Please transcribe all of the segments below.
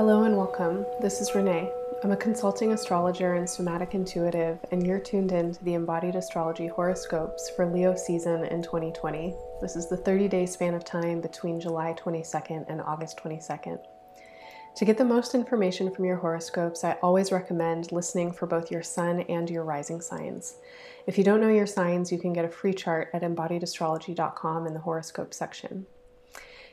Hello and welcome. This is Renee. I'm a consulting astrologer and somatic intuitive, and you're tuned in to the embodied astrology horoscopes for Leo season in 2020. This is the 30 day span of time between July 22nd and August 22nd. To get the most information from your horoscopes, I always recommend listening for both your sun and your rising signs. If you don't know your signs, you can get a free chart at embodiedastrology.com in the horoscope section.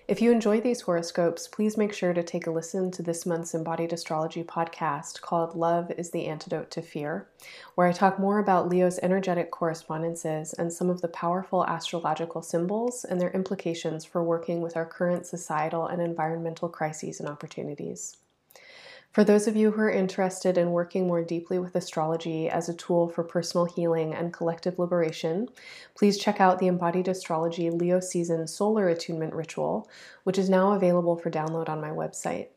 If you enjoy these horoscopes, please make sure to take a listen to this month's Embodied Astrology podcast called Love is the Antidote to Fear, where I talk more about Leo's energetic correspondences and some of the powerful astrological symbols and their implications for working with our current societal and environmental crises and opportunities. For those of you who are interested in working more deeply with astrology as a tool for personal healing and collective liberation, please check out the Embodied Astrology Leo Season Solar Attunement Ritual, which is now available for download on my website.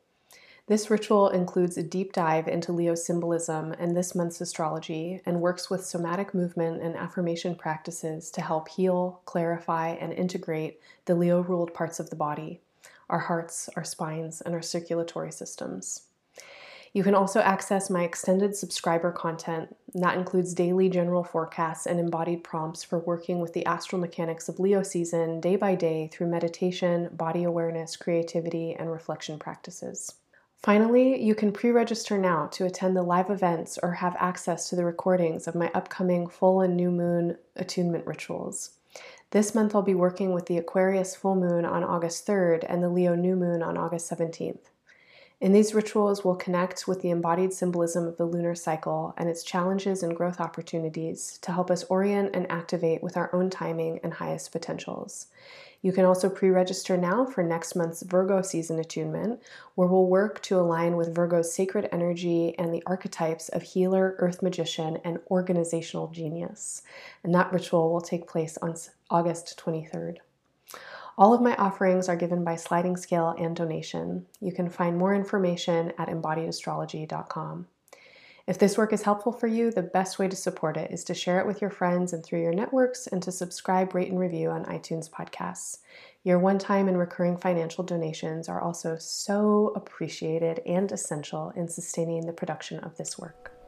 This ritual includes a deep dive into Leo symbolism and this month's astrology and works with somatic movement and affirmation practices to help heal, clarify, and integrate the Leo ruled parts of the body our hearts, our spines, and our circulatory systems. You can also access my extended subscriber content. That includes daily general forecasts and embodied prompts for working with the astral mechanics of Leo season day by day through meditation, body awareness, creativity, and reflection practices. Finally, you can pre register now to attend the live events or have access to the recordings of my upcoming full and new moon attunement rituals. This month, I'll be working with the Aquarius full moon on August 3rd and the Leo new moon on August 17th. In these rituals, we'll connect with the embodied symbolism of the lunar cycle and its challenges and growth opportunities to help us orient and activate with our own timing and highest potentials. You can also pre register now for next month's Virgo season attunement, where we'll work to align with Virgo's sacred energy and the archetypes of healer, earth magician, and organizational genius. And that ritual will take place on August 23rd. All of my offerings are given by sliding scale and donation. You can find more information at embodiedastrology.com. If this work is helpful for you, the best way to support it is to share it with your friends and through your networks and to subscribe, rate, and review on iTunes podcasts. Your one time and recurring financial donations are also so appreciated and essential in sustaining the production of this work.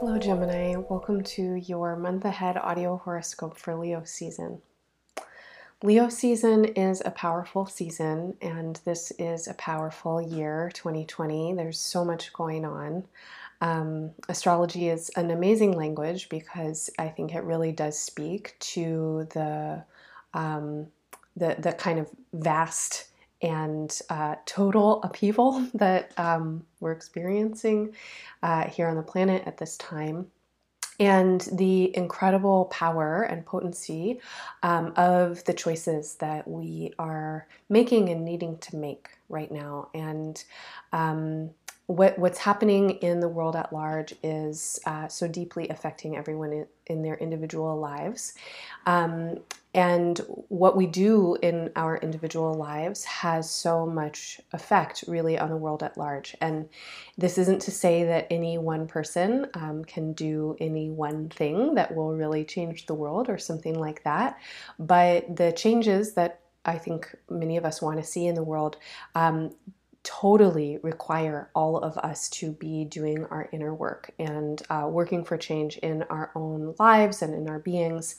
Hello, Gemini. Welcome to your month ahead audio horoscope for Leo season. Leo season is a powerful season, and this is a powerful year, 2020. There's so much going on. Um, astrology is an amazing language because I think it really does speak to the um, the the kind of vast and uh, total upheaval that um, we're experiencing uh, here on the planet at this time. And the incredible power and potency um, of the choices that we are making and needing to make right now. And um, what, what's happening in the world at large is uh, so deeply affecting everyone in, in their individual lives. Um, and what we do in our individual lives has so much effect, really, on the world at large. And this isn't to say that any one person um, can do any one thing that will really change the world or something like that. But the changes that I think many of us want to see in the world um, totally require all of us to be doing our inner work and uh, working for change in our own lives and in our beings.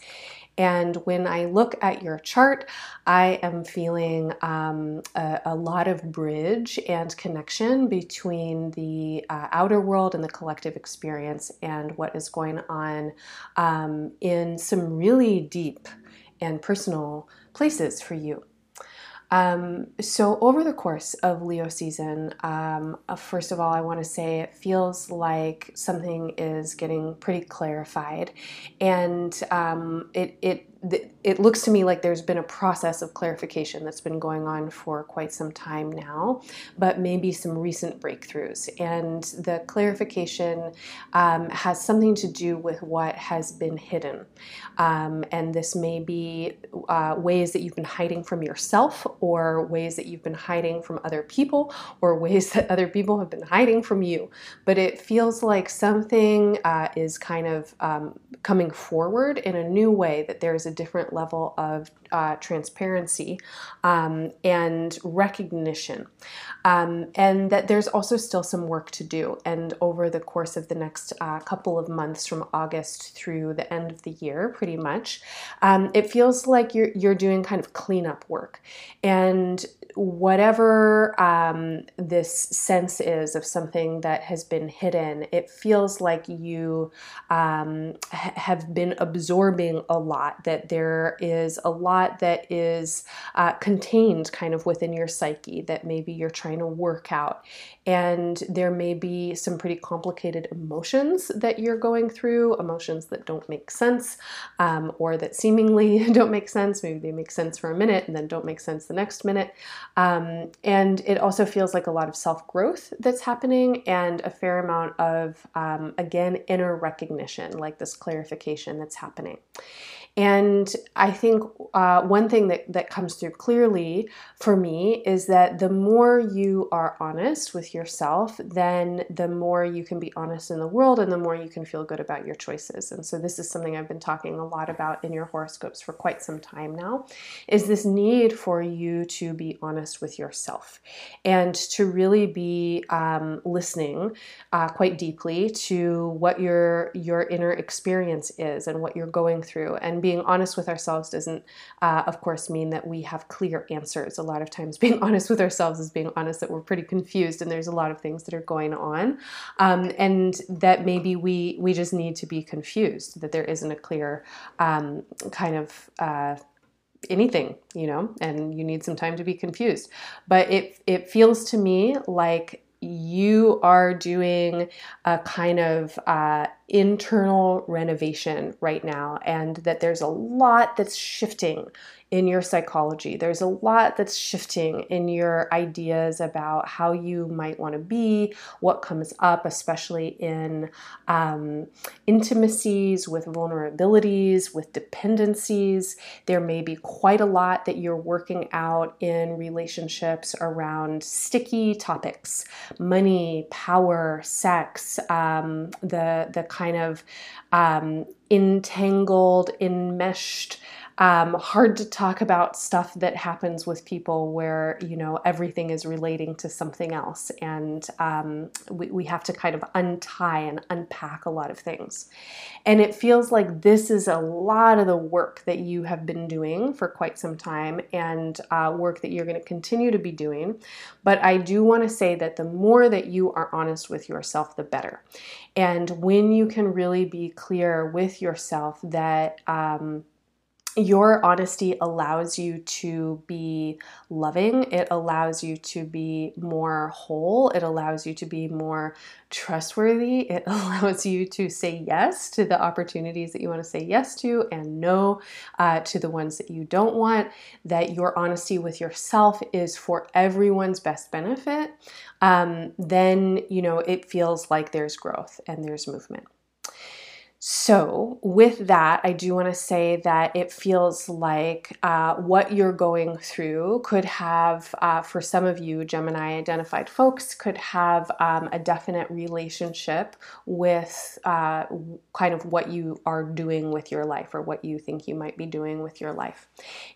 And when I look at your chart, I am feeling um, a, a, lot of bridge and connection between the uh, outer world and the collective experience and what is going on um, in some really deep and personal places for you. Um, so, over the course of Leo season, um, uh, first of all, I want to say it feels like something is getting pretty clarified, and um, it, it it looks to me like there's been a process of clarification that's been going on for quite some time now, but maybe some recent breakthroughs. And the clarification um, has something to do with what has been hidden. Um, and this may be uh, ways that you've been hiding from yourself, or ways that you've been hiding from other people, or ways that other people have been hiding from you. But it feels like something uh, is kind of um, coming forward in a new way, that there's a different level of uh, transparency um, and recognition. Um, and that there's also still some work to do. And over the course of the next uh, couple of months, from August through the end of the year, pretty much, um, it feels like you're you're doing kind of cleanup work. And whatever um, this sense is of something that has been hidden, it feels like you um, ha- have been absorbing a lot, that there is a lot that is uh, contained kind of within your psyche that maybe you're trying to work out. And there may be some pretty complicated emotions that you're going through, emotions that don't make sense um, or that seemingly don't make sense. Maybe they make sense for a minute and then don't make sense the next minute. Um, and it also feels like a lot of self growth that's happening and a fair amount of, um, again, inner recognition, like this clarification that's happening. And I think uh, one thing that, that comes through clearly for me is that the more you are honest with yourself, then the more you can be honest in the world and the more you can feel good about your choices. And so this is something I've been talking a lot about in your horoscopes for quite some time now, is this need for you to be honest with yourself and to really be um, listening uh, quite deeply to what your your inner experience is and what you're going through and being honest with ourselves doesn't, uh, of course, mean that we have clear answers. A lot of times, being honest with ourselves is being honest that we're pretty confused and there's a lot of things that are going on, um, and that maybe we we just need to be confused. That there isn't a clear um, kind of uh, anything, you know, and you need some time to be confused. But it it feels to me like you are doing a kind of uh, internal renovation right now, and that there's a lot that's shifting in your psychology. There's a lot that's shifting in your ideas about how you might want to be, what comes up, especially in um, intimacies, with vulnerabilities, with dependencies. There may be quite a lot that you're working out in relationships around sticky topics money, power, sex, um, the, the kind of um, entangled, enmeshed um, hard to talk about stuff that happens with people where you know everything is relating to something else. And um, we, we have to kind of untie and unpack a lot of things. And it feels like this is a lot of the work that you have been doing for quite some time and uh, work that you're going to continue to be doing. But i do want to say that the more that you are honest with yourself the better. And when you can really be clear with yourself that um, your honesty allows you to be loving. It allows you to be more whole. It allows you to be more trustworthy. It allows you to say yes to the opportunities that you want to say yes to and no uh, to the ones that you don't want. That your honesty with yourself is for everyone's best benefit. Um, then, you know, it feels like there's growth and there's movement. So, with that, I do want to say that it feels like uh, what you're going through could have, uh, for some of you Gemini identified folks, could have um, a definite relationship with uh, kind of what you are doing with your life or what you think you might be doing with your life.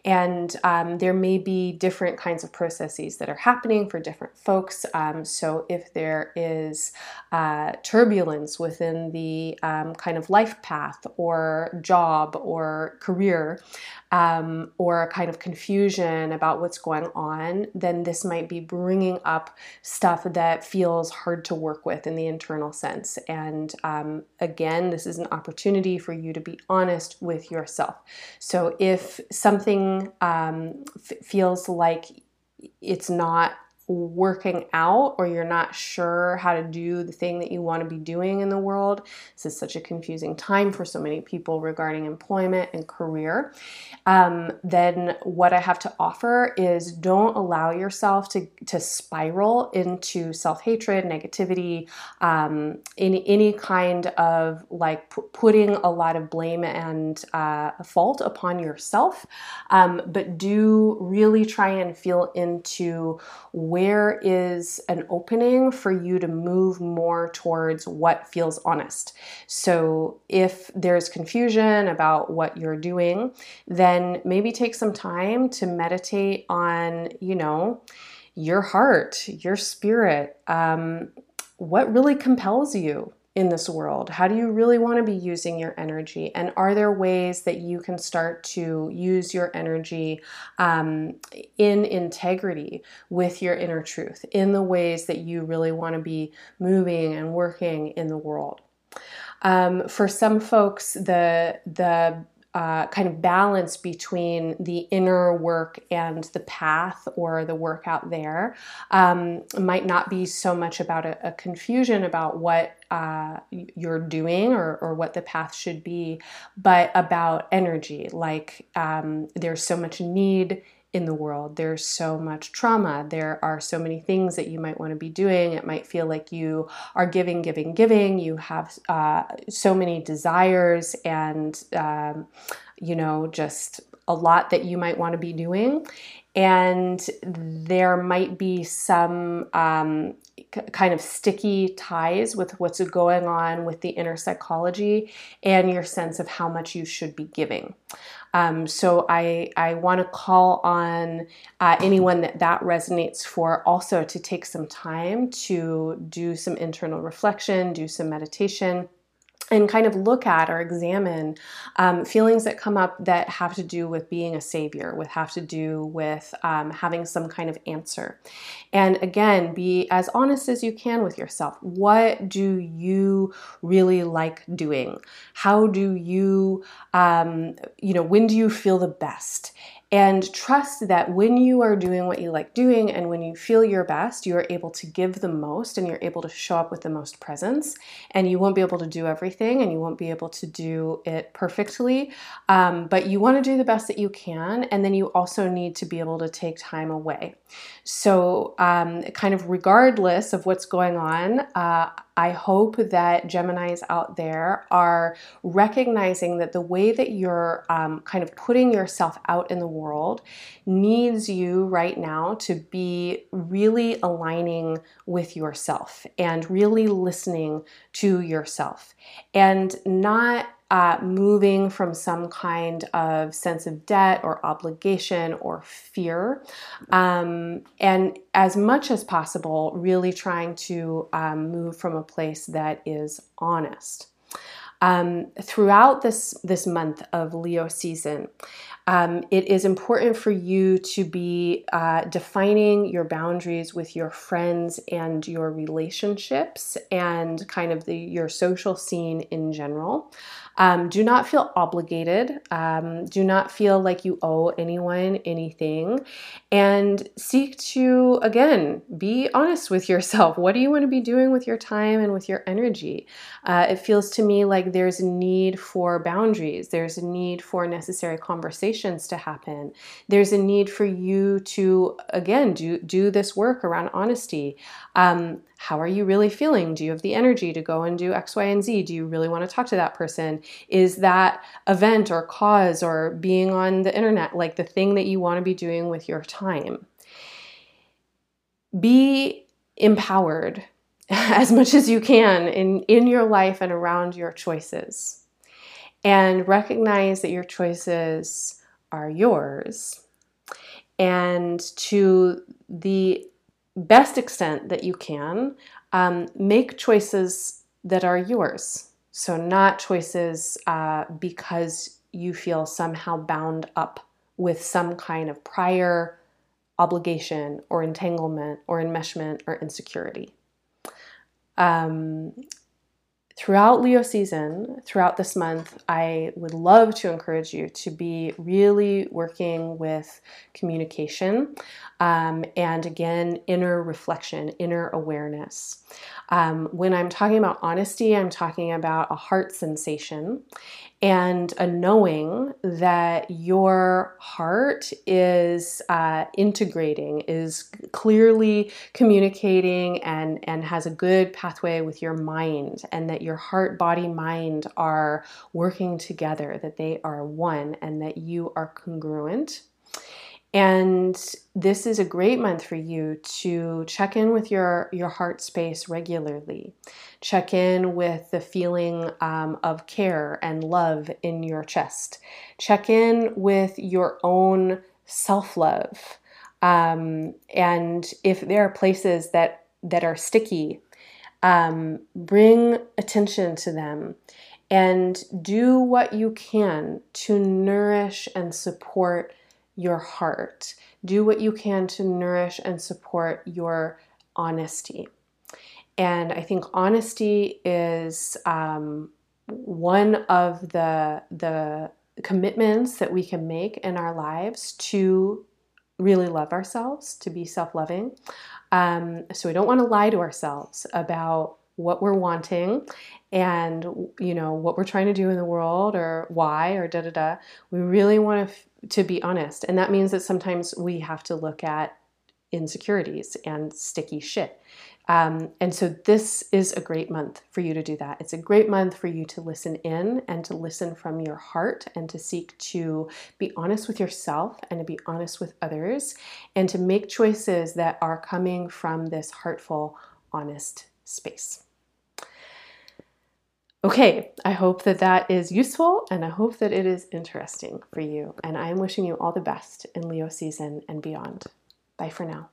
And um, there may be different kinds of processes that are happening for different folks. Um, so, if there is uh, turbulence within the um, kind of life path or job or career um, or a kind of confusion about what's going on, then this might be bringing up stuff that feels hard to work with in the internal sense. And um, again, this is an opportunity for you to be honest with yourself. So if something um, f- feels like it's not working out or you're not sure how to do the thing that you want to be doing in the world. This is such a confusing time for so many people regarding employment and career. Um, then what I have to offer is don't allow yourself to, to spiral into self hatred, negativity, um, any, any kind of like p- putting a lot of blame and uh, fault upon yourself. Um, but do really try and feel into where is an opening for you to move more towards what feels honest. So if there's confusion about what you're doing, then maybe take some time to meditate on, you know, your heart, your spirit, um, what really compels you in this world? How do you really want to be using your energy? And are there ways that you can start to use your energy um, in integrity with your inner truth, in the ways that you really want to be moving and working in the world? Um, for some folks, the the uh, kind of balance between the inner work and the path or the work out there um, might not be so much about a, a confusion about what uh, you're doing or, or, what the path should be, but about energy. Like um, there's so much need in the world. There's so much trauma. There are so many things that you might want to be doing. It might feel like you are giving, giving, giving. You have uh, so many desires and, um, you know, just a lot that you might want to be doing. And there might be some um, kind of sticky ties with what's going on with the inner psychology and your sense of how much you should be giving. Um, so I, I want to call on uh, anyone that that resonates for also to take some time to do some internal reflection, do some meditation and kind of look at or examine um, feelings that come up that have to do with being a savior, with have to do with um, having some kind of answer. And again, be as honest as you can with yourself. What do you really like doing? How do you, um, you know, when do you feel the best? And trust that when you are doing what you like doing and when you feel your best, you are able to give the most and you're able to show up with the most presence. And you won't be able to do everything and you won't be able to do it perfectly, um, but you want to do the best that you can. And then you also need to be able to take time away. So, um, kind of regardless of what's going on, uh, I hope that Geminis out there are recognizing that the way that you're um, kind of putting yourself out in the world needs you right now to be really aligning with yourself and really listening to yourself. And not uh, moving from some kind of sense of debt or obligation or fear. Um, and as much as possible, really trying to um, move from a place that is honest. Um, throughout this, this month of Leo season, um, it is important for you to be uh, defining your boundaries with your friends and your relationships and kind of the, your social scene in general. Um, do not feel obligated. Um, do not feel like you owe anyone anything. And seek to, again, be honest with yourself. What do you want to be doing with your time and with your energy? Uh, it feels to me like there's a need for boundaries, there's a need for necessary conversations to happen. There's a need for you to, again, do, do this work around honesty. Um, how are you really feeling? Do you have the energy to go and do X, Y, and Z? Do you really want to talk to that person? Is that event or cause or being on the internet like the thing that you want to be doing with your time? Be empowered as much as you can in, in your life and around your choices. And recognize that your choices are yours. And to the best extent that you can, um, make choices that are yours. So, not choices uh, because you feel somehow bound up with some kind of prior obligation or entanglement or enmeshment or insecurity. Um, throughout Leo season, throughout this month, I would love to encourage you to be really working with communication um, and again, inner reflection, inner awareness. Um, when I'm talking about honesty, I'm talking about a heart sensation and a knowing that your heart is uh, integrating, is clearly communicating, and, and has a good pathway with your mind, and that your heart, body, mind are working together, that they are one, and that you are congruent And this is a great month for you to check in with your, your heart space regularly. Check in with the feeling um, of care and love in your chest. Check in with your own self love. Um, and if there are places that, that are sticky, um, bring attention to them and do what you can to nourish and support your heart. Do what you can to nourish and support your honesty. And I think honesty is um, one of the, the commitments that we can make in our lives to really love ourselves, to be self loving. Um, so we don't want to lie to ourselves about what we're wanting and you know what we're trying to do in the world or why or da da da we really want to to be honest. And that means that sometimes we have to look at insecurities and sticky shit. Um, and so this is a great month for you to do that. It's a great month for you to listen in and to listen from your heart and to seek to be honest with yourself and to be honest with others and to make choices that are coming from this heartful, honest space. Okay, I hope that that is useful and I hope that it is interesting for you. And I am wishing you all the best in Leo season and beyond. Bye for now.